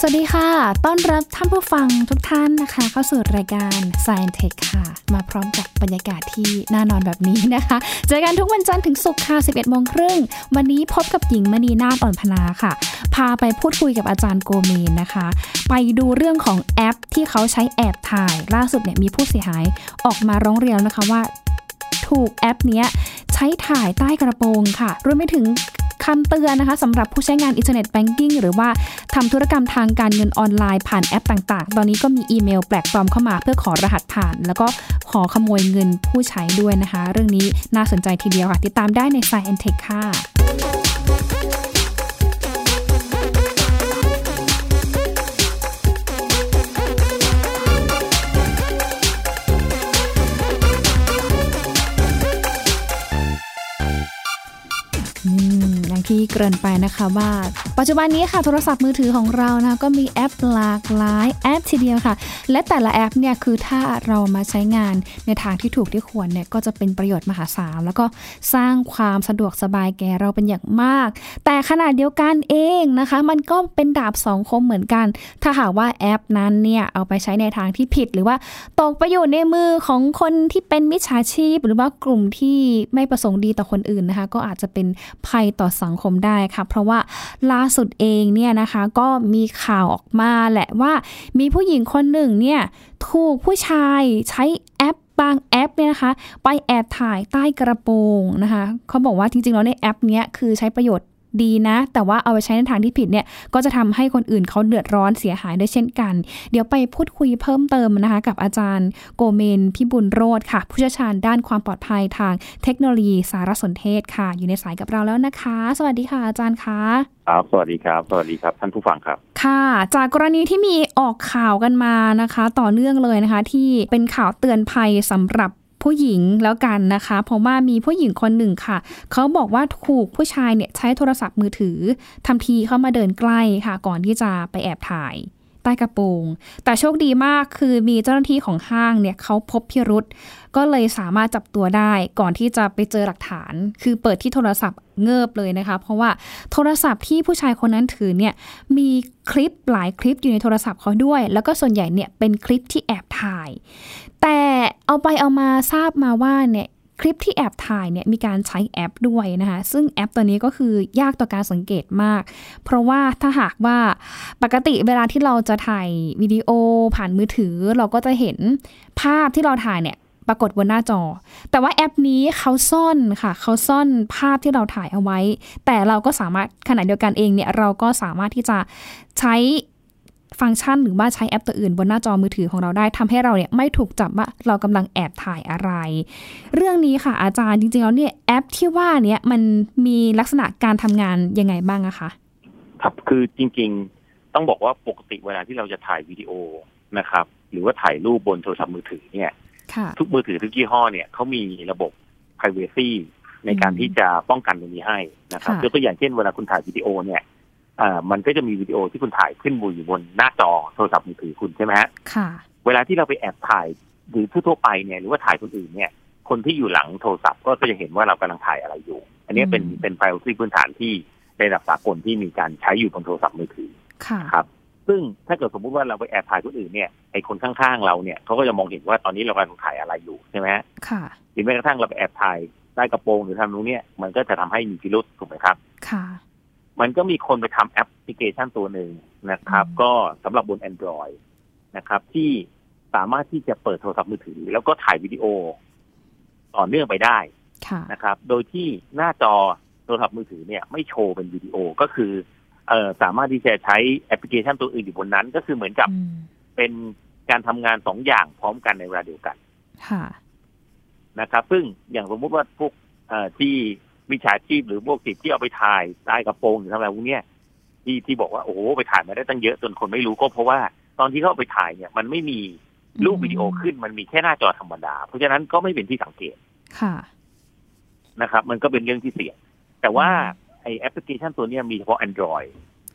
สวัสดีค่ะ ต้อนรับท่านผู้ฟังทุกท่านนะคะ เข้าสู่รายการ Science Tech ค่ะ มาพร้อมกับบรรยากาศที่น่านอนแบบนี้นะคะ เจอกันทุกวันจันทร์ถึงศุกร์ค่ะ 11โมงครึ่ง วันนี้พบกับหญิงมณีนาฏอ่อนพนาค่ะ พาไปพูดคุยกับอาจารย์โกเมนนะคะ ไปดูเรื่องของแอปที่เขาใช้แอบถ่าย ล่าสุดเนี่ยมีผู้เสียหายออกมาร้องเรียนนะคะว่า ถูกแอปเนี้ยใช้ถ่ายใต้กระโปรงค่ะรวมไปถึง คำเตือนนะคะสำหรับผู้ใช้งานอินเทอร์เน็ตแบงกิ้งหรือว่าทำธุรกรรมทางการเงินออนไลน์ผ่านแอปต่างๆ ตอนนี้ก็มีอีเมลแปลกปลอมเข้ามาเพื่อขอรหัสผ่าน แล้วก็ขอขโมยเงินผู้ใช้ด้วยนะคะ เรื่องนี้น่าสนใจทีเดียวค่ะ ติดตามได้ใน Sense Tech ค่ะ เกริ่นไปนะคะว่า ปัจจุบันนี้ค่ะโทรศัพท์มือถือของเรานะก็มีแอปหลากหลายแอปทีเดียวค่ะ และแต่ละแอปเนี่ยคือถ้าเรามาใช้งานในทางที่ถูกที่ควรเนี่ยก็จะเป็นประโยชน์มหาศาลแล้วก็สร้างความสะดวกสบายแก่เราเป็นอย่างมาก แต่ขนาดเดียวกันเองนะคะ มันก็เป็นดาบสองคมเหมือนกัน ถ้าหากว่าแอปนั้นเนี่ยเอาไปใช้ในทางที่ผิด หรือว่าตกไปอยู่ในมือของคนที่เป็นมิจฉาชีพ หรือว่ากลุ่มที่ไม่ประสงค์ดีต่อคนอื่นนะคะ ก็อาจจะเป็นภัยต่อสังคมได้ค่ะ เพราะว่าล่าสุดเองเนี่ยนะคะก็มีข่าวออกมาแหละว่ามีผู้หญิงคนหนึ่งเนี่ยถูกผู้ชายใช้แอปบางแอปเนี่ยนะคะ ไปแอบถ่ายใต้กระโปรงนะคะเขาบอกว่าจริงๆแล้วในแอปเนี้ยคือใช้ประโยชน์ ดีนะ แต่ว่าเอาไปใช้ในทางที่ผิดเนี่ยก็จะทำให้คนอื่นเขาเดือดร้อนเสียหายด้วยเช่นกัน เดี๋ยวไปพูดคุยเพิ่มเติมนะคะ กับอาจารย์โกเมนพิบุญโรธค่ะ ผู้เชี่ยวชาญด้านความปลอดภัยทางเทคโนโลยีสารสนเทศค่ะ อยู่ในสายกับเราแล้วนะคะ สวัสดีค่ะอาจารย์คะครับสวัสดีครับ สวัสดีครับ ท่านผู้ฟังครับ ค่ะ จากกรณีที่มีออกข่าวกันมานะคะ ต่อเนื่องเลยนะคะ ที่เป็นข่าวเตือนภัยสำหรับ ผู้หญิงแล้วกันนะคะ เพราะว่ามีผู้หญิงคนหนึ่งค่ะ เขาบอกว่าถูกผู้ชายเนี่ยใช้โทรศัพท์มือถือทำทีเข้ามาเดินใกล้ค่ะ ก่อนที่จะไปแอบถ่าย ใต้กระโปรง แต่โชคดีมากคือมีเจ้าหน้าที่ของห้างเนี่ยเขาพบพิรุษก็เลยสามารถจับตัวได้ก่อนที่จะไปเจอหลักฐาน คือเปิดที่โทรศัพท์เงิบเลยนะคะ เพราะว่าโทรศัพท์ที่ผู้ชายคนนั้นถือเนี่ยมีคลิปหลายคลิปอยู่ในโทรศัพท์เขาด้วย แล้วก็ส่วนใหญ่เนี่ยเป็นคลิปที่แอบถ่าย แต่เอาไปเอามาทราบมาว่าเนี่ย คลิปที่แอบถ่ายเนี่ยมีการใช้แอปด้วยนะคะซึ่งแอปตัวนี้ก็คือยากต่อการสังเกตมาก เพราะว่าถ้าหากว่าปกติเวลาที่เราจะถ่ายวิดีโอผ่านมือถือ เราก็จะเห็นภาพที่เราถ่ายเนี่ยปรากฏบนหน้าจอ แต่ว่าแอปนี้เขาซ่อนค่ะ เขาซ่อนภาพที่เราถ่ายเอาไว้ แต่เราก็สามารถขณะเดียวกันเองเนี่ยเราก็สามารถที่จะใช้ ฟังก์ชันหรือว่าใช้แอปตัวอื่นบนหน้าจอมือถือของเราได้ทำให้เราเนี่ยไม่ถูกจับว่าเรากำลังแอบถ่ายอะไร เรื่องนี้ค่ะอาจารย์จริงๆแล้วเนี่ยแอปที่ว่าเนี่ยมันมีลักษณะการทำงานยังไงบ้างอะคะครับคือจริงๆต้องบอกว่าปกติเวลาที่เราจะถ่ายวิดีโอนะครับ หรือว่าถ่ายรูปบนโทรศัพท์มือถือเนี่ยค่ะทุกมือถือทุกยี่ห้อเนี่ยเขามีระบบ privacy ในการที่จะป้องกันตรงนี้ให้นะครับค่ะยกตัวอย่างเช่นเวลาคุณถ่ายวิดีโอเนี่ย อ่ามันก็จะมีวิดีโอที่คุณถ่ายขึ้นบนอยู่บนหน้าจอโทรศัพท์มือถือคุณใช่ไหมฮะค่ะ เวลาที่เราไปแอบถ่ายหรือทั่วๆไปเนี่ยหรือว่าถ่ายคนอื่นเนี่ย คนที่อยู่หลังโทรศัพท์ก็จะเห็นว่าเรากำลังถ่ายอะไรอยู่ อันนี้เป็นอืมเป็นไฟล์ที่พื้นฐานที่ในระดับสากลที่มีการใช้อยู่บนโทรศัพท์มือถือค่ะครับ ซึ่งถ้าเกิดสมมุติว่าเราไปแอบถ่ายคนอื่นเนี่ยไอคนข้างๆเราเนี่ยเขาก็จะมองเห็นว่าตอนนี้เรากำลังถ่ายอะไรอยู่ใช่ไหมฮะค่ะหรือแม้กระทั่งเราไปแอบถ่ายใต้กระโปรงหรือทำตรงเนี้ยมันก็จะทำให้มีพิรุษถูกไหมครับ ค่ะ มันก็มีคนไปทำแอปพลิเคชันตัวหนึ่งนะครับอืมก็สำหรับบน Android นะครับ ที่สามารถที่จะเปิดโทรศัพท์มือถือ แล้วก็ถ่ายวิดีโอต่อเนื่องไปได้ค่ะนะครับ โดยที่หน้าจอโทรศัพท์มือถือเนี่ย ไม่โชว์เป็นวิดีโอก็คือเอ่อสามารถที่จะใช้แอปพลิเคชันตัวอื่นอยู่บนนั้น ก็คือเหมือนกับอืมเป็นการทำงานสองอย่างพร้อมกันในเวลาเดียวกันค่ะนะครับ ซึ่งอย่างสมมุติว่าพวกเอ่อที่วิชาชีพหรือพวกติดที่เอาไปถ่ายใต้กระโปรงหรือทำอะไรพวกเนี้ยที่ที่บอกว่าโอ้โหไปถ่ายมาได้ตั้งเยอะจนคนไม่รู้ก็เพราะว่าตอนที่เขาเอาไปถ่ายเนี่ย มันไม่มีรูปอืมวิดีโอขึ้นมันมีแค่หน้าจอธรรมดา เพราะฉะนั้นก็ไม่เป็นที่สังเกตค่ะนะครับ มันก็เป็นเรื่องที่เสี่ยงแต่ว่าไอแอปพลิเคชันตัวเนี้ยมีเฉพาะ Android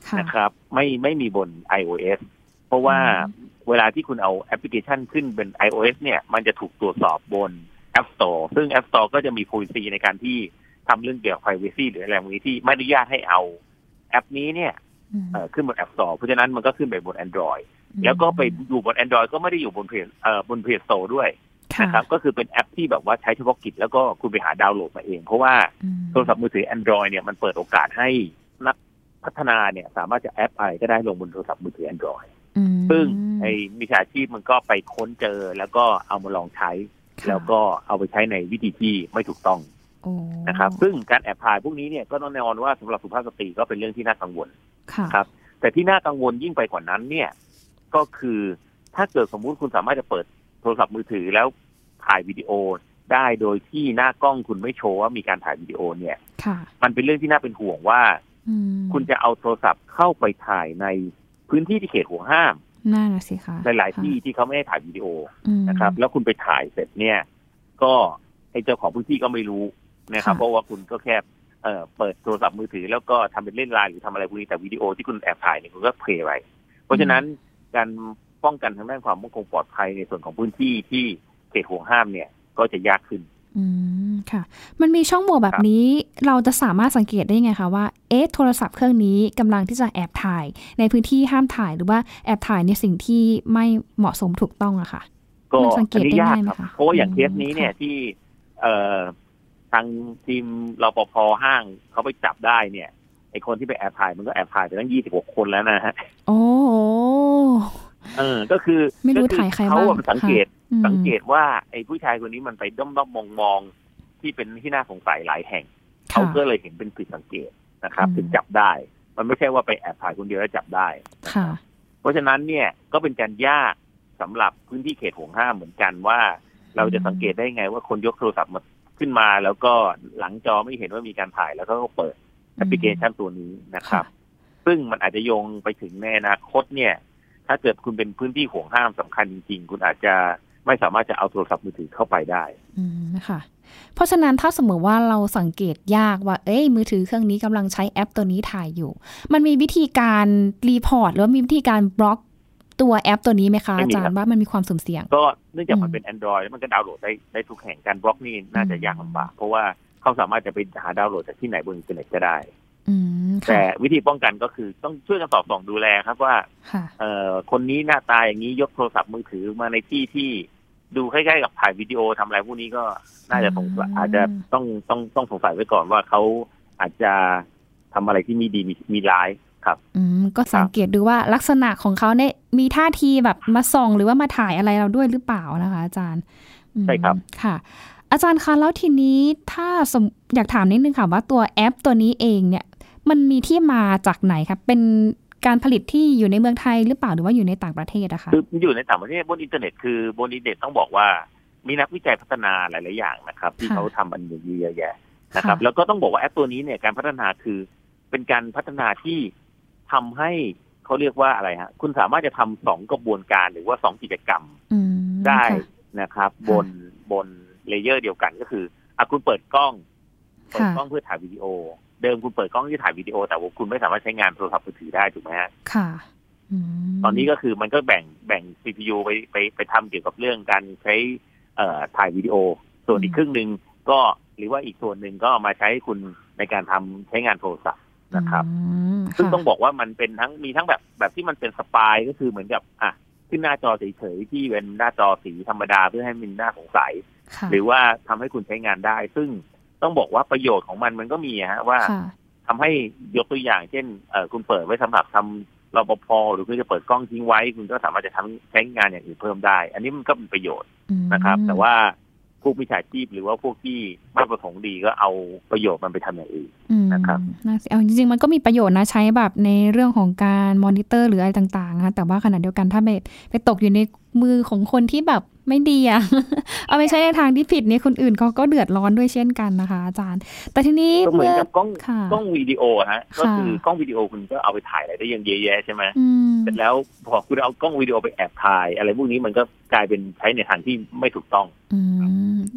ค่ะนะครับ ไม่ไม่มีบน iOS เพราะว่าอืมเวลาที่คุณเอาแอปพลิเคชันขึ้นเป็น iOS เนี่ย มันจะถูกตรวจสอบบน App Store ซึ่ง App Store ก็จะมี policy ในการที่ ทำเรื่องเกี่ยวกับ privacy หรืออะไรพวกนี้ที่ไม่อนุญาตให้เอาแอปนี้เนี่ยอืมเอ่อขึ้นบน App Store เพราะฉะนั้นมันก็ขึ้นไปบน Android แล้วก็ไปอยู่บน Android ก็ไม่ได้อยู่บนเพจเอ่อบนเพจ Store ด้วยค่ะนะครับก็คือเป็นแอปที่แบบว่าใช้เฉพาะกิจแล้วก็คุณไปหาดาวน์โหลดมาเอง เพราะว่าอืมโทรศัพท์มือถือ Android เนี่ยมันเปิดโอกาสให้นักพัฒนาเนี่ย สามารถจะแอปอะไรก็ได้ลงบนโทรศัพท์มือถือ Android อืมซึ่งไอ้มิจฉาชีพมันก็ไปค้นเจอแล้วก็เอามาลองใช้ค่ะแล้วก็เอาไปใช้ในวิธีที่ไม่ถูกต้องโอ้ นะครับ ซึ่งการแอบถ่ายพวกนี้เนี่ยก็ต้องแน่นอนว่าสำหรับสุภาพสตรีก็เป็นเรื่องที่น่ากังวลค่ะครับ แต่ที่น่ากังวลยิ่งไปกว่านั้นเนี่ย ก็คือถ้าเกิดสมมุติคุณสามารถจะเปิดโทรศัพท์มือถือแล้วถ่ายวิดีโอได้โดยที่หน้ากล้องคุณไม่โชว์ว่ามีการถ่ายวิดีโอเนี่ยค่ะมันเป็นเรื่องที่น่าเป็นห่วงว่าอืมคุณจะเอาโทรศัพท์เข้าไปถ่ายในพื้นที่ที่เขตห่วงห้ามน่าน่ะสิคะหลายๆที่ที่เขาไม่ให้ถ่ายวิดีโออืมนะครับ แล้วคุณไปถ่ายเสร็จเนี่ย ก็ไอ้เจ้าของพื้นที่ก็ไม่รู้ นะครับค่ะเพราะว่าคุณก็แค่เอ่อเปิดโทรศัพท์มือถือ แล้วก็ทำเป็นเล่นไลน์หรือทำอะไรพวกนี้แต่วิดีโอที่คุณแอบถ่ายเนี่ยคุณก็เพลย์ไว้เพราะฉะนั้นการป้องกันทางด้านความมั่นคงปลอดภัยในส่วนของพื้นที่ที่เขตห่วงห้ามเนี่ยก็จะยากขึ้น อืมค่ะ มันมีช่องโหว่แบบนี้เราจะสามารถสังเกตได้ยังไงคะว่าเอ๊ะโทรศัพท์เครื่องนี้กำลังที่จะแอบถ่ายในพื้นที่ห้ามถ่ายหรือว่าแอบถ่ายในสิ่งที่ไม่เหมาะสมถูกต้องอะค่ะก็มันสังเกอัตนนี้ยากได้ง่ายไหมครับคะเพราะว่าอย่างอืมเคสนี้เนี่ยค่ะที่เอ่อ ทางทีมรปภห้างเขาไปจับได้เนี่ยไอคนที่ไปแอบถ่ายมันก็แอบถ่ายไปตั้งยี่สิบหกคนแล้วนะฮะโอ้โหเออ ก็คือไม่รู้ก็อถ่ายใครเขาบ้างอะสังเกตอืมสังเกตว่า ไอ้ผู้ชายคนนี้มันไปด้อมด้อมมองมองๆที่เป็นที่น่าสงสัยหลายแห่ง เขาค่ะก็เลยเห็นเป็นผิดสังเกตนะครับอืมถึงจับได้ มันไม่ใช่ว่าไปแอบถ่ายคนเดียวแล้วจับได้ค่ะ เพราะฉะนั้นเนี่ยก็เป็นการยากสำหรับพื้นที่เขตห่วงห้ามเหมือนกันว่า เราจะสังเกตได้ไงว่าคนยกโทรศัพท์มา ขึ้นมาแล้วก็หลังจอไม่เห็นว่ามีการถ่ายแล้วก็เปิดแอปพลิเคชันตัวนี้นะครับ ซึ่งมันอาจจะโยงไปถึงในอนาคตเนี่ย ถ้าเกิดคุณเป็นพื้นที่ห่วงห้ามสำคัญจริง ๆ คุณอาจจะไม่สามารถจะเอาโทรศัพท์มือถือเข้าไปได้อืมค่ะเพราะฉะนั้นถ้าสมมติว่าเราสังเกตอย่างว่า เอ้ยมือถือเครื่องนี้กำลังใช้แอปตัวนี้ถ่ายอยู่ มันมีวิธีการ report หรือว่ามีวิธีการบล็อก ตัวแอปตัวนี้ไหมคะอาจารย์ว่ามันมีความสุ่มเสี่ยง ก็เนื่องจากมันอืมเป็น Android แล้วมันก็ดาวน์โหลดได้ได้ทุกแห่งการบล็อกนี่น่าจะยากลำบากเพราะว่าเขาสามารถจะไปหาดาวน์โหลดจากที่ไหนบนอินเทอร์เน็ตก็ได้อืมแต่ค่ะวิธีป้องกันก็คือต้องช่วยกันสอดส่องดูแลครับว่าค่ะเอ่อคนนี้หน้าตาอย่างนี้ยกโทรศัพท์มือถือมาในที่ที่ดูใกล้ๆกับถ่ายวิดีโอทำอะไรพวกนี้ก็น่าจะสงสัยอืมอาจจะต้องต้องต้องสงสัยไว้ก่อนว่าเขาอาจจะทำอะไรที่มีดีมีมีร้าย ครับ อืมก็สังเกตดูว่าลักษณะของเขาเนี่ยมีท่าทีแบบมาส่องหรือว่ามาถ่ายอะไรเราด้วยหรือเปล่านะคะ อาจารย์อืมใช่ครับค่ะ อาจารย์คะแล้วทีนี้ถ้าสมอยากถามนิดนึงค่ะว่าตัวแอปตัวนี้เองเนี่ย มันมีที่มาจากไหนครับเป็นการผลิตที่อยู่ในเมืองไทยหรือเปล่าหรือว่าอยู่ในต่างประเทศอะคะคืออยู่ในต่างประเทศบนอินเทอร์เน็ตคือบนอินเทอร์เน็ตต้องบอกว่ามีนักวิจัยพัฒนาหลาย ๆ อย่างนะครับ ที่ค่ะเขาทำอันนี้เยอะแยะนะครับ แล้วก็ต้องบอกว่าแอปตัวนี้เนี่ยการพัฒนาคือเป็นการพัฒนาที่ ทำให้เขาเรียกว่าอะไรฮะคุณสามารถจะทำสองกระบวนการหรือว่าสองกิจกรรมอืมได้ค่ะนะครับค่ะบนบน layer เดียวกันก็คืออะคุณเปิดกล้องเปิดค่ะกล้องเพื่อถ่ายวิดีโอ เดิมคุณเปิดกล้องที่ถ่ายวิดีโอ แต่ว่าคุณไม่สามารถใช้งานโทรศัพท์มือถือได้ถูกไหมฮะค่ะมตอนนี้ก็คือมันก็แบ่งแบ่ง CPU ไปไปไปทำเกี่ยวกับเรื่องการใช้เอ่อถ่ายวิดีโอ ส่วนอีกครึ่งหนึ่งก็หรือว่าอีกส่วนหนึ่งก็มาใช้คุณในการทำใช้งานโทรศัพท์ นะครับอืมซึ่งค่ะต้องบอกว่ามันเป็นทั้งมีทั้งแบบแบบที่มันเป็นสปายก็คือเหมือนกับอะขึ้นหน้าจอเฉยๆที่เป็นหน้าจอสีธรรมดาเพื่อให้มันน่าสงสัยค่ะหรือว่าทำให้คุณใช้งานได้ ซึ่งต้องบอกว่าประโยชน์ของมันมันก็มีฮะว่าค่ะทำให้ยกตัวอย่าง เช่นเอ่อคุณเปิดไว้สำหรับทำรปภหรือคุณจะเปิดกล้องทิ้งไว้ คุณก็สามารถจะทำใช้งานอย่างอื่นเพิ่มได้ อันนี้มันก็เป็นประโยชน์อืมนะครับ แต่ว่า พวกมิจฉาชีพหรือว่าพวกที่ไม่ประสงค์ดีก็เอาประโยชน์มันไปทำอย่างอื่นอืมนะครับน่าเสียเอาจริงๆมันก็มีประโยชน์นะใช้แบบในเรื่องของการมอนิเตอร์หรืออะไรต่างๆนะคะแต่ว่าขณะเดียวกันถ้าไปไปตกอยู่ในมือของคนที่แบบไม่ดีอะเอาไปใช้ในทางที่ผิดเนี่ยคนอื่นเขาก็เดือดร้อนด้วยเช่นกันนะคะ อาจารย์ แต่ทีนี้ก็เหมือนกับกล้องค่ะกล้องวิดีโอฮะก็ค่ะคือกล้องวิดีโอคุณก็เอาไปถ่ายอะไรได้อยังเยอะแยะใช่ไหมอืมเสร็จแล้วพอคุณเอากล้องวิดีโอไปแอบถ่าย อะไรพวกนี้มันก็ กลายเป็นใช้ในทางที่ไม่ถูกต้องอ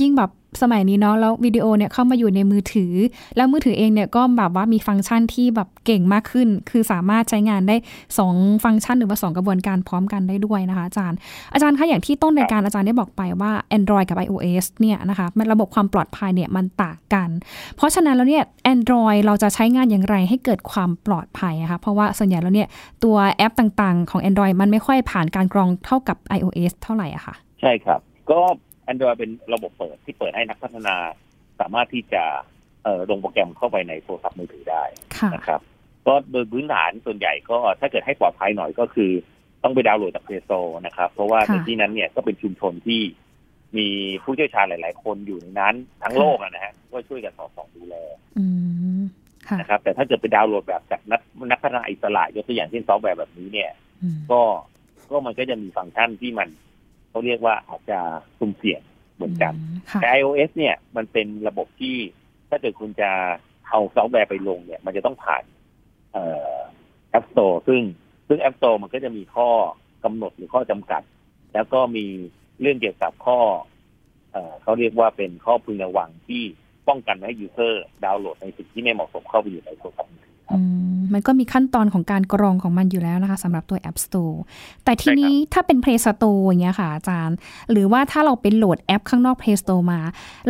ยิ่งแบบสมัยนี้เนาะแล้ววิดีโอเนี่ยเข้ามาอยู่ในมือถือ แล้วมือถือเองเนี่ยก็แบบว่ามีฟังก์ชันที่แบบเก่งมากขึ้น คือสามารถใช้งานได้ 2 ฟังก์ชันหรือว่า 2 กระบวนการพร้อมกันได้ด้วยนะคะ อาจารย์ อาจารย์คะอย่างที่ต้นรายการอาจารย์ได้บอกไปว่า Android กับ iOS เนี่ยนะคะมันระบบความปลอดภัยเนี่ยมันต่างกัน เพราะฉะนั้นแล้วเนี่ย Android เราจะใช้งานอย่างไรให้เกิดความปลอดภัยนะคะเพราะว่าส่วนใหญ่แล้วเนี่ยตัวแอปต่างๆ ของ Android มันไม่ค่อยผ่านการกรองเท่ากับ iOS เท่าไหร่อะค่ะ ใช่ครับ ก็ Android เป็นระบบเปิดที่เปิดให้นักพัฒนา สามารถที่จะเอ่อลงโปรแกรมเข้าไปในโทรศัพท์มือถือได้ค่ะนะครับ ก็โดยพื้นฐานส่วนใหญ่ก็ถ้าเกิดให้ปลอดภัยหน่อยก็คือ ต้องไปดาวน์โหลดจาก Play Store นะครับ เพราะว่าค่ะในที่นั้นเนี่ยก็เป็นชุมชนที่มีผู้เชี่ยวชาญหลาย ๆ คนอยู่ในนั้น ทั้งโลกอะนะฮะก็ช่วยกันสอดส่องดูแลอืมค่ะนะครับ แต่ถ้าเกิดไปดาวน์โหลดแบบจากนักนักพัฒนาอิสระยกตัวอย่างเช่นซอฟต์แวร์แบบนี้เนี่ยอืมก็ก็มันก็จะมีฟังก์ชันที่มัน เขาเรียกว่าอาจจะสุ่มเสี่ยงเหมือนกันค่ะแต่ iOS เนี่ยมันเป็นระบบที่ถ้าเกิดคุณจะเอาซอฟต์แวร์ไปลงเนี่ย มันจะต้องผ่านเอ่อ App Store ซึ่งซึ่ง App Store มันก็จะมีข้อกำหนดหรือข้อจำกัด แล้วก็มีเรื่องเกี่ยวกับข้อเอ่อเขาเรียกว่าเป็นข้อพึงระวังที่ป้องกันไม่ให้ user download ในสิ่งที่ไม่เหมาะสมเข้าไปอยู่ในโทรศัพท์มือถือครับอื มมันก็มีขั้นตอนของการกรองของมันอยู่แล้วนะคะสำหรับตัว App Store แต่ทีนี้ถ้าเป็น Play Store อย่างเงี้ยค่ะอาจารย์ หรือว่าถ้าเราไปโหลดแอปข้างนอก Play Store มา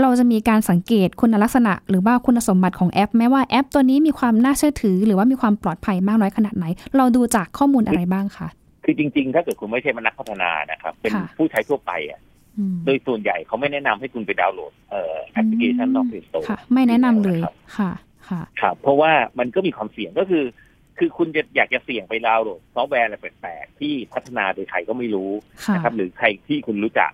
เราจะมีการสังเกตคุณลักษณะ หรือว่าคุณสมบัติของแอปแม้ว่าแอปตัวนี้มีความน่าเชื่อถือ หรือว่ามีความปลอดภัยมากน้อยขนาดไหน เราดูจากข้อมูลอะไรบ้างคะคือจริง ๆ ถ้าเกิดคุณไม่ใช่นักพัฒนานะครับเป็นค่ะผู้ใช้ทั่วไปอะอืมโดยส่วนใหญ่เขาไม่แนะนำให้คุณไปดาวน์โหลดเอ่อแอปพลิเคชันนอก Play Store ค่ะไม่แนะนำเลยครับค่ะ ค่ะครับ เพราะว่ามันก็มีความเสี่ยงก็คือ คือคุณจะอยากจะเสี่ยงไป download software อะไรแปลกๆที่พัฒนาโดยใครก็ไม่รู้ค่ะนะครับ หรือใครที่คุณรู้จัก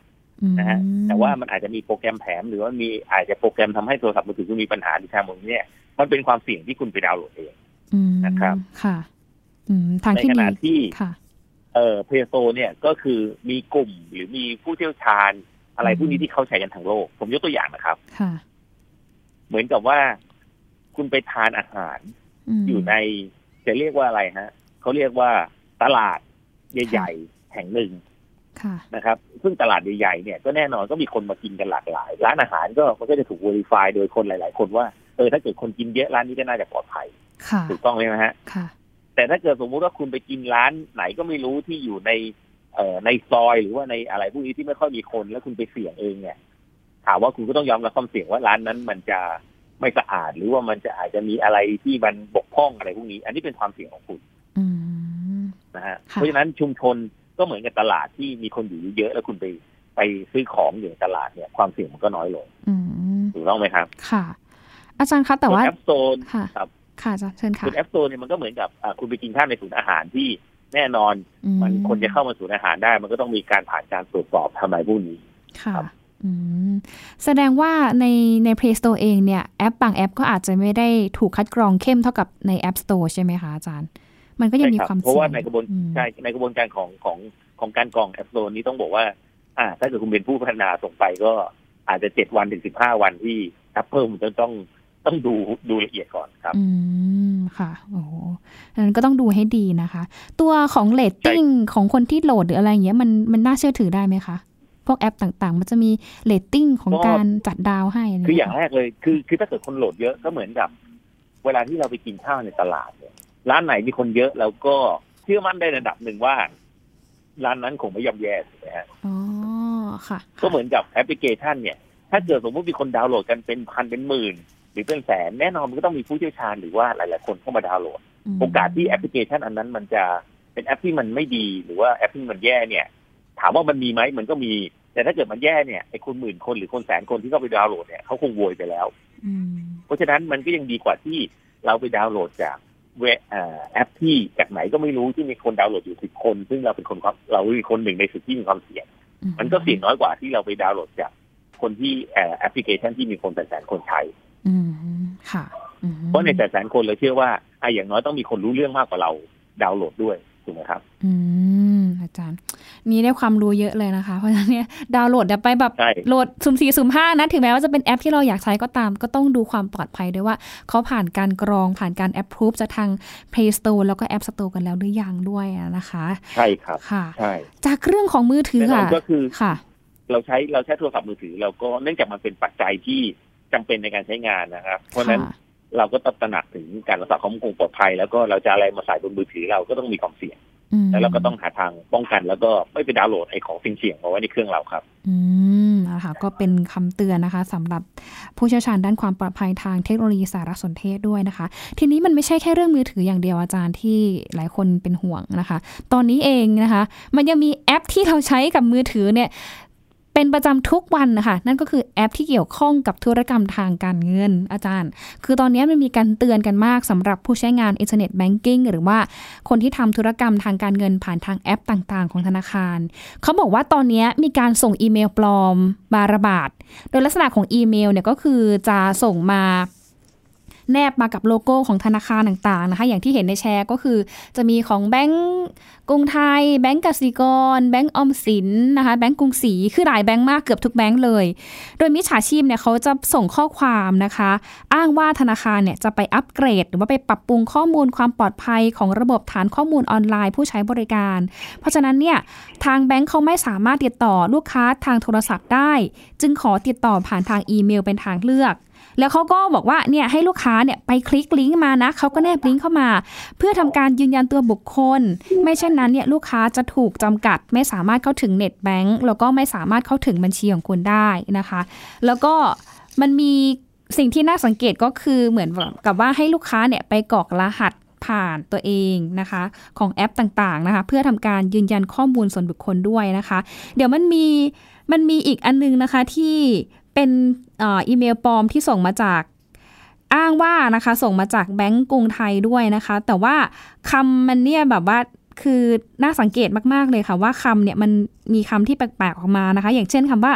นะฮะอืมแต่ว่ามันอาจจะมีโปรแกรมแถมหรือว่ามีอาจจะโปรแกรมทำให้โทรศัพท์มือถือคุณมีปัญหาหรือทางมึงเนี่ยมันเป็นความเสี่ยงที่คุณไปดาวน์โหลดเองอืมนะครับค่ะอืมทางในที่ขดีณะที่ค่ะเอ่อเพย์โซเนี่ยก็คือมีกลุ่มหรือมีผู้เชี่ยวชาญ อะไรอืมพวกนี้ที่เขาใช้กันทั้งโลก ผมยกตัวอย่างนะครับค่ะเหมือนกับว่า คุณไปทานอาหารมอยู่ในจะเรียกว่าอะไรฮะเขาเรียกว่าตลาดใหญ่ๆแห่งหนึ่งค่ะนะครับ ซึ่งตลาดใหญ่ๆเนี่ยก็แน่นอนก็มีคนมากินกันหลากหลาย ร้านอาหารก็มันก็จะถูก verify โดยคนหลาย ๆ คนว่าเออถ้าเกิดคนกินเยอะร้านนี้ก็น่าจะปลอดภัยค่ะถูกต้องไหมฮะค่ะแต่ถ้าเกิดสมมุติว่าคุณไปกินร้านไหนก็ไม่รู้ที่อยู่ในเอ่อในซอยหรือว่าในอะไรพวกนี้ที่ไม่ค่อยมีคนแล้วคุณไปเสี่ยงเองเนี่ยถามว่าคุณก็ต้องยอมรับความเสี่ยงว่าร้านนั้นมันจะ ไม่สะอาด หรือว่ามันจะอาจจะมีอะไรที่มันบกพร่องอะไรพวกนี้ อันนี้เป็นความเสี่ยงของคุณอืมนะฮะค่ะเพราะฉะนั้นชุมชนก็เหมือนกับตลาดที่มีคนอยู่เยอะๆแล้วคุณไปไปซื้อของอยู่ในตลาดเนี่ย ความเสี่ยงมันก็น้อยลงอืมถูกต้องไหมครับ ค่ะ อาจารย์คะแต่ว่าแอปโซนค่ะครับค่ะอาจารย์เชิญค่ะคุณแอปโซนเนี่ยมันก็เหมือนกับอ่าคุณไปกินข้าวในศูนย์อาหารที่แน่นอนอืมันคนจะเข้ามาศูนย์อาหารได้ มันก็ต้องมีการผ่านการตรวจสอบทำอะไรพวกนี้ค่ะครับอืม แสดงว่าในใน Play Store เองเนี่ยแอปบางแอปก็อาจจะไม่ได้ถูกคัดกรองเข้มเท่ากับใน App Store ใช่ไหมคะอาจารย์ มันก็ยังมีใช่รับความเพราะว่าสี่ยงในกระบวนอืมใช่ในกระบวนการของของของการกรอง App Store นี้ต้องบอกว่า อ่า ถ้าเกิดคุณเป็นผู้พัฒนาส่งไปก็อาจจะเจ็ดวันถึงสิบห้าวันที่ Apple มันจะต้องต้องดูดูละเอียดก่อนครับ อืม ค่ะ โอ้โหดังนั้นก็ต้องดูให้ดีนะคะ ตัวของเลตติ้งของคนที่โหลดหรืออะไรอย่างเงี้ยมันมันน่าเชื่อถือได้ไหมคะ พวกแอปต่างๆ มันจะมีเลตติ้งของก็การจัดดาวให้ะไรคืออย่างเงี้แรกเลย คือคือถ้าเกิดคนโหลดเยอะก็เหมือนกับ เวลาที่เราไปกินข้าวในตลาดเนี่ยร้านไหนมีคนเยอะเราก็เชื่อมั่นได้ระดับหนึ่งว่า ร้านนั้นคงไม่ย่ำแย่ถูกไหมฮะอ๋อค่ะ ก็เหมือนกับแอปพลิเคชัน เนี่ย ถ้าเกิดสมมติมีคนดาวน์โหลดกันเป็นพันเป็นหมื่น หรือเป็นแสนแน่นอนมันก็ต้องมีผู้เชี่ยวชาญหรือว่าหลาย ๆ คนเข้ามาดาวน์โหลดมโอกาสที่แอปพลิเคชันอันนั้นมันจะเป็นแอปที่มันไม่ดีหรือว่าแอปที่มันแย่เนี่ย ถามว่ามันมีไหมมันก็มี แต่ถ้าเกิดมันแย่เนี่ยไอ้คนหมื่นคนหรือคนแสนคนที่เข้าไปดาวน์โหลดเนี่ยเขาคงโวยไปแล้วอืมเพราะฉะนั้นมันก็ยังดีกว่าที่เราไปดาวน์โหลดจากเว็บอ่าแอปที่จากไหนก็ไม่รู้ที่มีคนดาวน์โหลดอยู่สิบคน ซึ่งเราเป็นคนความเราเป็นคนหนึ่งในสิบที่มีความเสี่ยง มันก็เสี่ยงน้อยกว่าที่เราไปดาวน์โหลดจากคนที่เอ่อแอปพลิเคชันที่มีคนแสนๆคนใช้อืมค่ะอืมเพราะในแสนๆคนเราเชื่อว่าอะอย่างน้อยต้องมีคนรู้เรื่องมากกว่าเราดาวน์โหลดด้วย ถูกไหมครับ อืมอาจารย์ นี่ได้ความรู้เยอะเลยนะคะ เพราะฉะนั้นเนี่ยดาวน์โหลดเดี๋ยวไปแบบใช่โหลดสุ่มสี่สุ่มห้านะ ถึงแม้ว่าจะเป็นแอปที่เราอยากใช้ก็ตาม ก็ต้องดูความปลอดภัยด้วยว่าเขาผ่านการกรองผ่านการแอปพรูฟจากทาง Play Store แล้วก็ App Store กันแล้วหรือยังด้วยอะนะคะ ใช่ครับค่ะใช่จากเรื่องของมือถือแน่นอค่ะนก็คือค่ะ เราใช้เราใช้โทรศัพท์มือถือเราก็เนื่องจากมันเป็นปัจจัยที่จำเป็นในการใช้งานนะครับ เพราะฉะนั้นค่ะ เราก็ต้องตระหนักถึงการรักษาความปลอดภัย แล้วก็เราจะอะไรมาใส่บนมือถือเราก็ต้องมีความเสี่ยงอืมแล้วเราก็ต้องหาทางป้องกัน แล้วก็ไม่ไปดาวน์โหลดไอ้ของสุ่มเสี่ยงมาไว้ในเครื่องเราครับ อืมนะคะก็เป็นคำเตือนนะคะสำหรับผู้เชี่ยวชาญด้านความปลอดภัยทางเทคโนโลยีสารสนเทศด้วยนะคะ ทีนี้มันไม่ใช่แค่เรื่องมือถืออย่างเดียวอาจารย์ที่หลายคนเป็นห่วงนะคะ ตอนนี้เองนะคะ มันยังมีแอปที่เราใช้กับมือถือเนี่ย เป็นประจำทุกวันนะคะนั่นก็คือแอปที่เกี่ยวข้องกับธุรกรรมทางการเงินอาจารย์ คือตอนนี้มันมีการเตือนกันมากสำหรับผู้ใช้งาน internet banking หรือว่าคนที่ทำธุรกรรมทางการเงินผ่านทางแอปต่างๆ ของธนาคาร เขาบอกว่าตอนนี้มีการส่งอีเมลปลอมมาระบาด โดยลักษณะของอีเมลเนี่ยก็คือจะส่งมา แนบมากับโลโก้ของธนาคารต่างๆนะคะ อย่างที่เห็นในแชร์ก็คือจะมีของแบงก์กรุงไทย แบงก์กสิกร แบงก์ออมสินนะคะ แบงก์กรุงศรี คือหลายแบงก์มากเกือบทุกแบงก์เลย โดยมิจฉาชีพเนี่ยเขาจะส่งข้อความนะคะ อ้างว่าธนาคารเนี่ยจะไปอัปเกรด หรือว่าไปปรับปรุงข้อมูลความปลอดภัยของระบบฐานข้อมูลออนไลน์ผู้ใช้บริการ เพราะฉะนั้นเนี่ยทางแบงก์เขาไม่สามารถติดต่อลูกค้าทางโทรศัพท์ได้ จึงขอติดต่อผ่านทางอีเมลเป็นทางเลือก แล้วเขาก็บอกว่าเนี่ยให้ลูกค้าเนี่ยไปคลิกลิงก์มานะเขาก็แนบลิงก์เข้ามา เพื่อทำการยืนยันตัวบุคคล ไม่เช่นนั้นเนี่ยลูกค้าจะถูกจำกัด ไม่สามารถเข้าถึงเน็ตแบงก์แล้วก็ไม่สามารถเข้าถึงบัญชีของคุณได้นะคะ แล้วก็มันมีสิ่งที่น่าสังเกตก็คือเหมือนกับว่าให้ลูกค้าเนี่ยไปกรอกรหัสผ่านตัวเองนะคะ ของแอปต่างๆนะคะ เพื่อทำการยืนยันข้อมูลส่วนบุคคลด้วยนะคะ เดี๋ยวมันมีมันมีอีกอันนึงนะคะที่ เป็นอ่ออีเมลปลอมที่ส่งมาจากอ้างว่านะคะส่งมาจากแบงก์กรุงไทยด้วยนะคะ แต่ว่าคำมันเนี่ยแบบว่าคือน่าสังเกตมาก ๆ เลยค่ะว่าคำเนี่ยมันมีคำที่แปลกๆออกมานะคะ อย่างเช่นคำว่า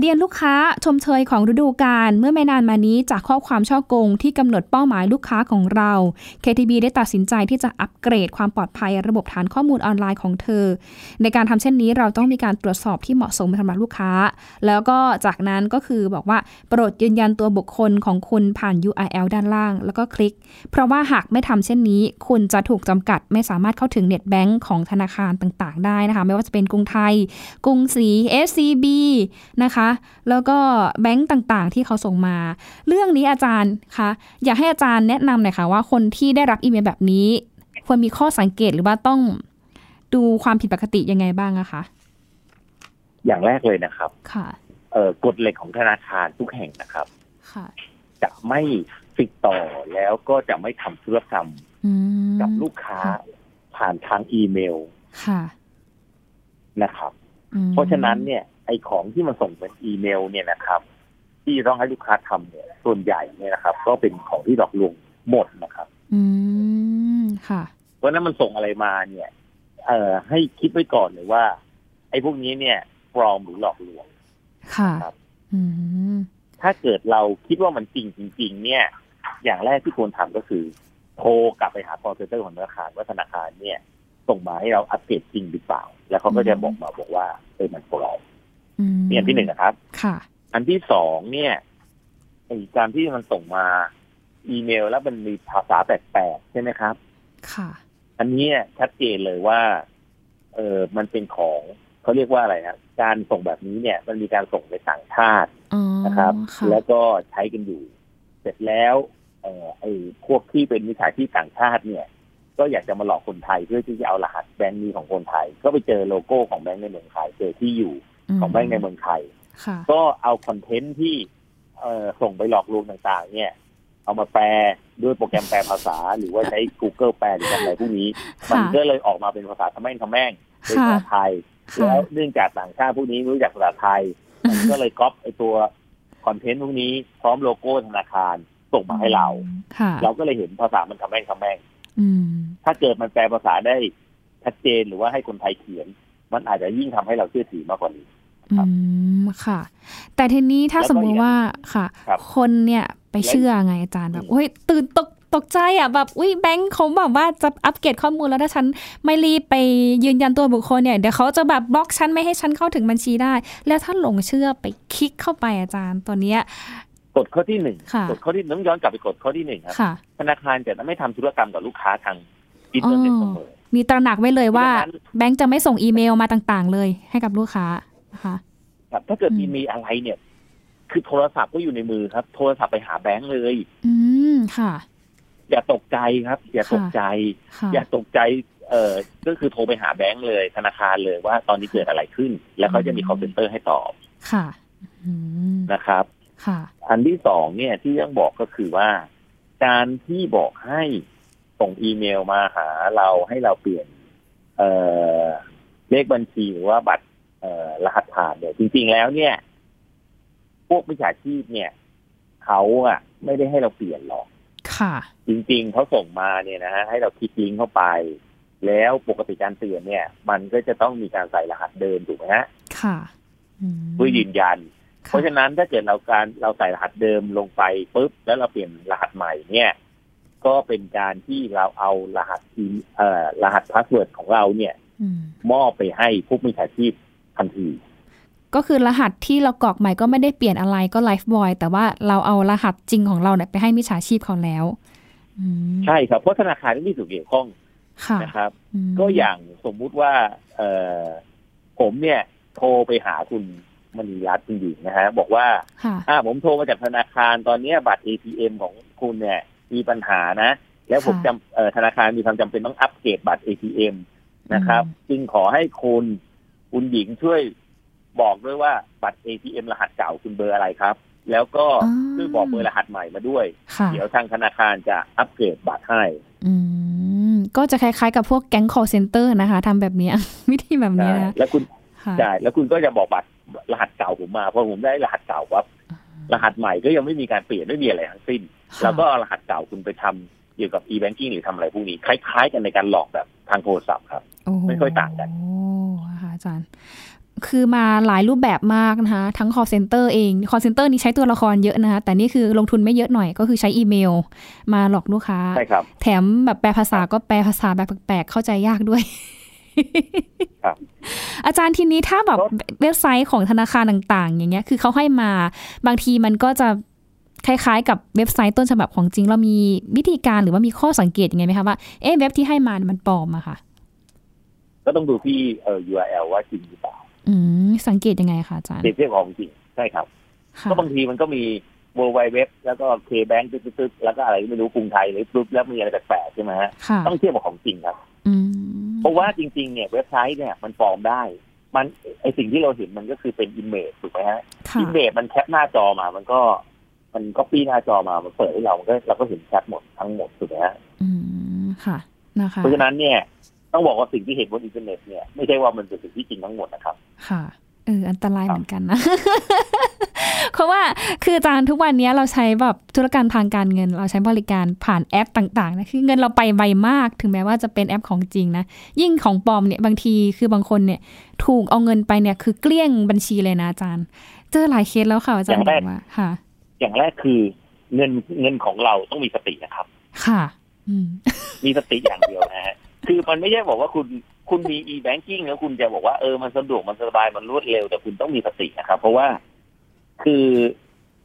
เรียนลูกค้าชมเชยของฤดูกาลเมื่อไม่นานมานี้จากข้อความช่อโกงที่กำหนดเป้าหมายลูกค้าของเรา KTB ได้ตัดสินใจที่จะอัปเกรดความปลอดภัยระบบฐานข้อมูลออนไลน์ของเธอ ในการทำเช่นนี้เราต้องมีการตรวจสอบที่เหมาะสมสำหรับลูกค้า แล้วก็จากนั้นก็คือบอกว่าโปรดยืนยันตัวบุคคลของคุณผ่าน URL ด้านล่าง แล้วก็คลิก เพราะว่าหากไม่ทำเช่นนี้ คุณจะถูกจำกัดไม่สามารถเข้าถึงเน็ตแบงก์ของธนาคารต่าง ๆ ได้นะคะไม่ว่าจะเป็นกรุงไทย กรุงศรี SCB นะคะ แล้วก็แบงก์ต่างๆ ที่เขาส่งมา เรื่องนี้อาจารย์คะอยากให้อาจารย์แนะนำหน่อยค่ะว่าคนที่ได้รับอีเมลแบบนี้ ควรมีข้อสังเกตหรือว่าต้องดูความผิดปกติยังไงบ้างอะคะอย่างแรกเลยนะครับ ค่ะเอ่อกฎเหล็กของธนาคารทุกแห่งนะครับ ค่ะ จะไม่ติดต่อแล้วก็จะไม่ทำธุรกรรมอืมกับลูกค้าค่ะผ่านทางอีเมลค่ะนะครับ อืมเพราะฉะนั้นเนี่ย ไอของที่มันส่งเป็นอีเมลเนี่ยนะครับ ที่ต้องให้ลูกค้าทำเนี่ยส่วนใหญ่เนี่ยนะครับ ก็เป็นของที่หลอกลวงหมดนะครับ อืมค่ะเพราะฉะนั้นมันส่งอะไรมาเนี่ย เอ่อ ให้คิดไว้ก่อนเลยว่า ไอ้พวกนี้เนี่ยปลอมหรือหลอกลวง ค่ะครับอืมถ้าเกิดเราคิดว่ามันจริงจริง ๆ เนี่ย อย่างแรกที่ควรทำก็คือโทรกลับไปหา call center ของธนาคารว่าธนาคารเนี่ย ส่งมาให้เราอัปเดตจริงหรือเปล่า แล้วเขาก็จะบอกมาบอกว่าเออมันปลอมอืม นี่อันที่หนึ่งนะครับ ค่ะ อันที่สองเนี่ยไอ้การที่มันส่งมา อีเมลแล้วมันมีภาษาแปลกๆใช่ไหมครับ ค่ะ อันเนี้ยชัดเจนเลยว่า เออมันเป็นของเขาเรียกว่าอะไรนะการส่งแบบนี้เนี่ย มันมีการส่งไปต่างชาติอ๋อนะครับค่ะแล้วก็ใช้กันอยู่ เสร็จแล้ว เออไอ้พวกที่เป็นมิจฉาชีพต่างชาติเนี่ยก็อยากจะมาหลอกคนไทยเพื่อที่จะเอารหัสแบงค์นี้ของคนไทย ก็ไปเจอโลโก้ของแบงค์ในเมืองไทยเจอที่อยู่ ของแบงค์ในเมืองไทยค่ะก็เอา content ที่เอ่อส่งไปหลอกลวงต่างๆ เนี่ย เอามาแปลด้วยโปรแกรมแปลภาษา หรือว่าใช้ Google แปลหรืออะไรพวกนี้ มันค่ะก็เลยออกมาเป็นภาษาทแม่งทแม่งเป็นภาษาไทยค่ะแล้วเนื่องจากต่างชาติพวกนี้ไม่รู้จักภาษาไทย มันก็เลยก๊อปไอตัวคอนเทนต์พวกนี้พร้อมโลโก้ธนาคารส่งมาให้เราค่ะเราก็เลยเห็นภาษามันทำแม่งทำแม่งอืมถ้าเกิดมันแปลภาษาได้ชัดเจนหรือว่าให้คนไทยเขียน มันอาจจะยิ่งทำให้เราเชื่อถือมากกว่านี้ อืมค่ะ แต่ทีนี้ถ้าแล้วก็สมมุติว่าค่ะครับคนเนี่ยไปเชื่อไงอาจารย์แบบอืมโอ้ยตื่นตกตกใจอะแบบอุ้ยแบงค์เขาแบบว่าจะอัปเกรดข้อมูลแล้วถ้าฉันไม่รีบไปยืนยันตัวบุคคลเนี่ยเดี๋ยวเขาจะแบบบล็อกฉันไม่ให้ฉันเข้าถึงบัญชีได้ แล้วถ้าหลงเชื่อไปคลิกเข้าไปอาจารย์ตัวเนี้ยกฎข้อที่หนึ่งค่ะกฎข้อที่ต้องย้อนกลับไปกฎข้อที่หนึ่งครับค่ะธนาคารจะไม่ทำธุรกรรมกับลูกค้าทางอินเทอร์เน็ตเสมอมีตระหนักไว้เลยว่าเพราะฉะนั้นแบงค์จะไม่ส่งอีเมลมาต่างๆ เลยให้กับลูกค้านะ คะครับถ้าเกิดอืมมีมีอะไรเนี่ย คือโทรศัพท์ก็อยู่ในมือครับ โทรศัพท์ไปหาแบงค์เลย อืมค่ะ อย่าตกใจครับ อย่าตกใจค่ะอย่าตกใจ เอ่อก็คือโทรไปหาแบงค์เลย ธนาคารเลยว่าตอนนี้เกิดอะไรขึ้น แล้วเขาจะมีคอมพิวเตอร์ให้ตอบค่ะอืมนะครับ ค่ะ อันที่สองเนี่ยที่ต้องบอกก็คือว่า การที่บอกให้ส่งอีเมลมาหาเราให้เราเปลี่ยนเอ่อเลขบัญชีหรือว่าบัตรเอ่อ รหัสผ่านเนี่ยจริงๆแล้วเนี่ย พวกมิจฉาชีพเนี่ยเขาอะไม่ได้ให้เราเปลี่ยนหรอก ค่ะ จริง ๆเขาส่งมาเนี่ยนะฮะให้เราคลิกลิงก์เข้าไป แล้วปกติการเตือนเนี่ย มันก็จะต้องมีการใส่รหัสเดิมถูกไหมฮะค่ะอืมเพื่อยืนยัน เพค่ะราะฉะนั้นถ้าเกิดเราการเราใส่รหัสเดิมลงไปปุ๊บแล้วเราเปลี่ยนรหัสใหม่เนี่ย ก็เป็นการที่เราเอารหัสทีเอ่อรหัส password ของเราเนี่ยอืมมอบไปให้พวกมิจฉาชีพ ทันที ก็คือรหัสที่เรากรอกใหม่ก็ไม่ได้เปลี่ยนอะไรก็ไลฟ์บอยแต่ว่าเราเอารหัสจริงของเราเนี่ยไปให้มิจฉาชีพเขาแล้วอืมใช่ครับเพราะธนาคารไม่มีส่วนเกี่ยวข้องค่ะนะครับมก็อย่างสมมุติว่า เอ่อผมเนี่ย โทรไปหาคุณมณีรัตน์คุณหญิงนะฮะบอกว่าค่ะอ่าผมโทรมาจากธนาคารตอนเนี้ยบัตร ATM ของคุณเนี่ย มีปัญหานะ แล้วผมค่ะจำเอ่อธนาคารมีความจำเป็นต้องอัปเกรดบัตร ATM นะครับ จึงขอให้คุณ คุณหญิงช่วยบอกด้วยว่าบัตร ATM รหัสเก่าคุณเบอร์อะไรครับ แล้วก็อ่าช่วยบอกเบอร์รหัสใหม่มาด้วยค่ะเดี๋ยวทางธนาคารจะอัปเกรดบัตรให้อืมก็จะคล้ายๆ กับพวกแก๊ง call center นะคะทำแบบเนี้ยวิธีแบบนี้ใช่นะแล้วคุณค่ะใช่แล้วคุณก็จะบอกบัตรรหัสเก่าผมมาพอผมได้รหัสเก่าปั๊บรหัสใหม่ก็ยังไม่มีการเปลี่ยนไม่มีอะไรทั้งสิ้นค่ะแล้วก็เอารหัสเก่าคุณไปทำ เกี่ยวกับ e-banking หรือทำอะไรพวกนี้ คล้ายๆ กันในการหลอกแบบทางโทรศัพท์ครับโอ้โหไม่ค่อยต่างกันโอ้ค่ะอาจารย์ คือมาหลายรูปแบบมากนะคะ ทั้ง call center เอง call center นี่ใช้ตัวละครเยอะนะคะ แต่นี่คือลงทุนไม่เยอะหน่อยก็คือใช้อีเมล มาหลอกลูกค้าใช่ครับ แถมแบบแปลภาษาก็แปลภาษาแบบแปลกๆเข้าใจยากด้วยครับอาจารย์ทีนี้ถ้าแบบเว็บไซต์ของธนาคารต่าง ๆ อย่างเงี้ย คือเขาให้มาบางทีมันก็จะ คล้ายๆ กับเว็บไซต์ต้นฉบับของจริง เรามีวิธีการหรือว่ามีข้อสังเกตยังไงไหมคะว่าเอ๊ะเว็บที่ให้มาเนี่ยมันปลอมอะค่ะ ก็ต้องดูที่เอ่อ URL ว่าจริงหรือเปล่า อืมสังเกตยังไงคะอาจารย์เปรียบเทียบของจริงใช่ครับค่ะก็บางทีมันก็มี w w w แล้วก็ K-Bank ตึ๊ดๆๆแล้วก็อะไรไม่รู้กรุงไทยหรือปุ๊บแล้วมีอะไรแปลกๆใช่ไหมฮะค่ะต้องเทียบกับของจริงครับอืมเพราะว่าจริง ๆ เนี่ยเว็บไซต์เนี่ยมันปลอมได้ มันไอสิ่งที่เราเห็นมันก็คือเป็น image ถูกไหมฮะค่ะ image มันแคปหน้าจอมา มันก็ มันก๊อปปี้หน้าจอมา มันเปิดให้เรา มันก็เราก็เห็นแชทหมดทั้งหมดถูกไหมฮะอืมค่ะนะคะเพราะฉะนั้นเนี่ย ต้องบอกว่าสิ่งที่เห็นบนอินเทอร์เน็ตเนี่ยไม่ใช่ว่ามันเป็นสิ่งที่จริงทั้งหมดนะครับ ค่ะเอออันตรายเหมือนกันนะ เพราะว่าคืออาจารย์ทุกวันนี้เราใช้แบบธุรกรรมทางการเงิน เราใช้บริการผ่านแอปต่างๆนะคือเงินเราไปไวมากถึงแม้ว่าจะเป็นแอปของจริงนะ ยิ่งของปลอมเนี่ยบางทีคือบางคนเนี่ย ถูกเอาเงินไปเนี่ยคือเกลี้ยงบัญชีเลยนะอาจารย์ เจอหลายเคสแล้วค่ะอาจารย์อย่างบแรอกกว่าค่ะ อย่างแรกคือเงินเงินของเราต้องมีสตินะครับ ค่ะอืมมีสติอย่างเดียวนะฮะ คือมันไม่ใช่บอกว่าคุณคุณมี e-banking แล้วคุณจะบอกว่าเออมันสะดวกมันสบายมันรวดเร็วแต่คุณต้องมีสตินะครับ เพราะว่าคือ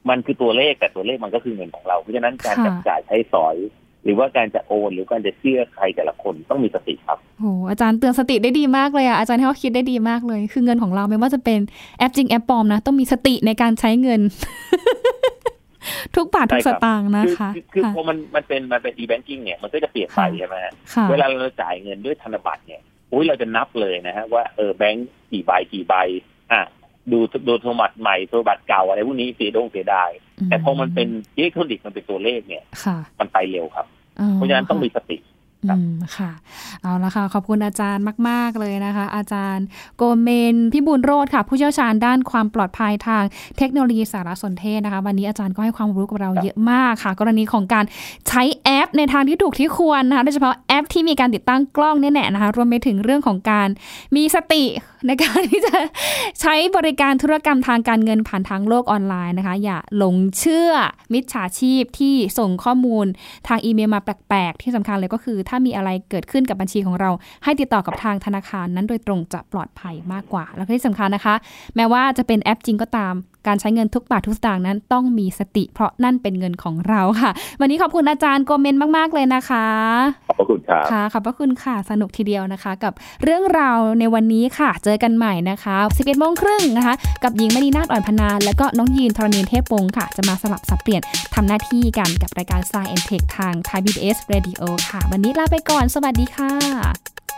มันคือตัวเลขแต่ตัวเลขมันก็คือเงินของเรา เพราะฉะนั้นการค่ะจับจ่ายใช้สอย หรือว่าการจะโอน หรือการจะเชื่อใครแต่ละคนต้องมีสติครับโหอาจารย์เตือนสติได้ดีมากเลยอะอาจารย์ให้ข้อคิดได้ดีมากเลย คือเงินของเราไม่ว่าจะเป็นแอปจริงแอปปลอมนะต้องมีสติในการใช้เงิน ทุกบาททุกใช่สครับตางค์นะคือคะคือคือค่ะพอมันมันเป็นมันเป็น e-banking เนี่ยมันก็จะเปลี่ยนไปค่ะใช่ไหมฮะค่ะเวลาเราจ่ายเงินด้วยธนบัตรเนี่ยอุ้ยเราจะนับเลยนะฮะว่าเออแบงก์กี่ใบกี่ใบอะดูดูโทรบัตรใหม่โทรบัตรเก่าอะไรพวกนี้เสียดงเสียดาย แต่พอมันเป็นอิเล็กทรอนิกส์มันเป็นตัวเลขเนี่ยค่ะมันไปเร็วครับอ๋อเพราะฉะนั้นต้องมีสติอืมค่ะ เอาละค่ะ ขอบคุณอาจารย์มาก ๆ เลยนะคะ อาจารย์โกเมนพิบูลโรธค่ะ ผู้เชี่ยวชาญด้านความปลอดภัยทางเทคโนโลยีสารสนเทศนะคะ วันนี้อาจารย์ก็ให้ความรู้กับเราเยอะมากค่ะ กรณีของการใช้แอปในทางที่ถูกที่ควรนะคะโดยเฉพาะแอปที่มีการติดตั้งกล้องเนี่ยแหละนะคะ รวมไปถึงเรื่องของการมีสติในการที่จะใช้บริการธุรกรรมทางการเงินผ่านทางโลกออนไลน์นะคะ อย่าหลงเชื่อมิจฉาชีพที่ส่งข้อมูลทางอีเมลมาแปลกๆ ที่สำคัญเลยก็คือ ถ้ามีอะไรเกิดขึ้นกับบัญชีของเรา ให้ติดต่อกับทางธนาคารนั้นโดยตรงจะปลอดภัยมากกว่า แล้วก็ที่สำคัญนะคะ แม้ว่าจะเป็นแอปจริงก็ตามการใช้เงินทุกบาททุกสตางค์นั้นต้องมีสติ เพราะนั่นเป็นเงินของเราค่ะ วันนี้ขอบคุณอาจารย์โกเมนมาก ๆ เลยนะคะ ขอบพระคุณครับค่ะขอบพระคุณค่ะ สนุกทีเดียวนะคะ กับเรื่องราวในวันนี้ค่ะเจอกันใหม่นะคะ11โมงครึ่งนะคะ กับหญิงมณีนาฏอ่อนพนา และก็น้องยีนธรณีเทพวงศ์ค่ะ จะมาสลับสับเปลี่ยนทำหน้าที่กันกับรายการ Science and Tech ทาง Thai PBS Radio ค่ะ วันนี้ลาไปก่อน สวัสดีค่ะ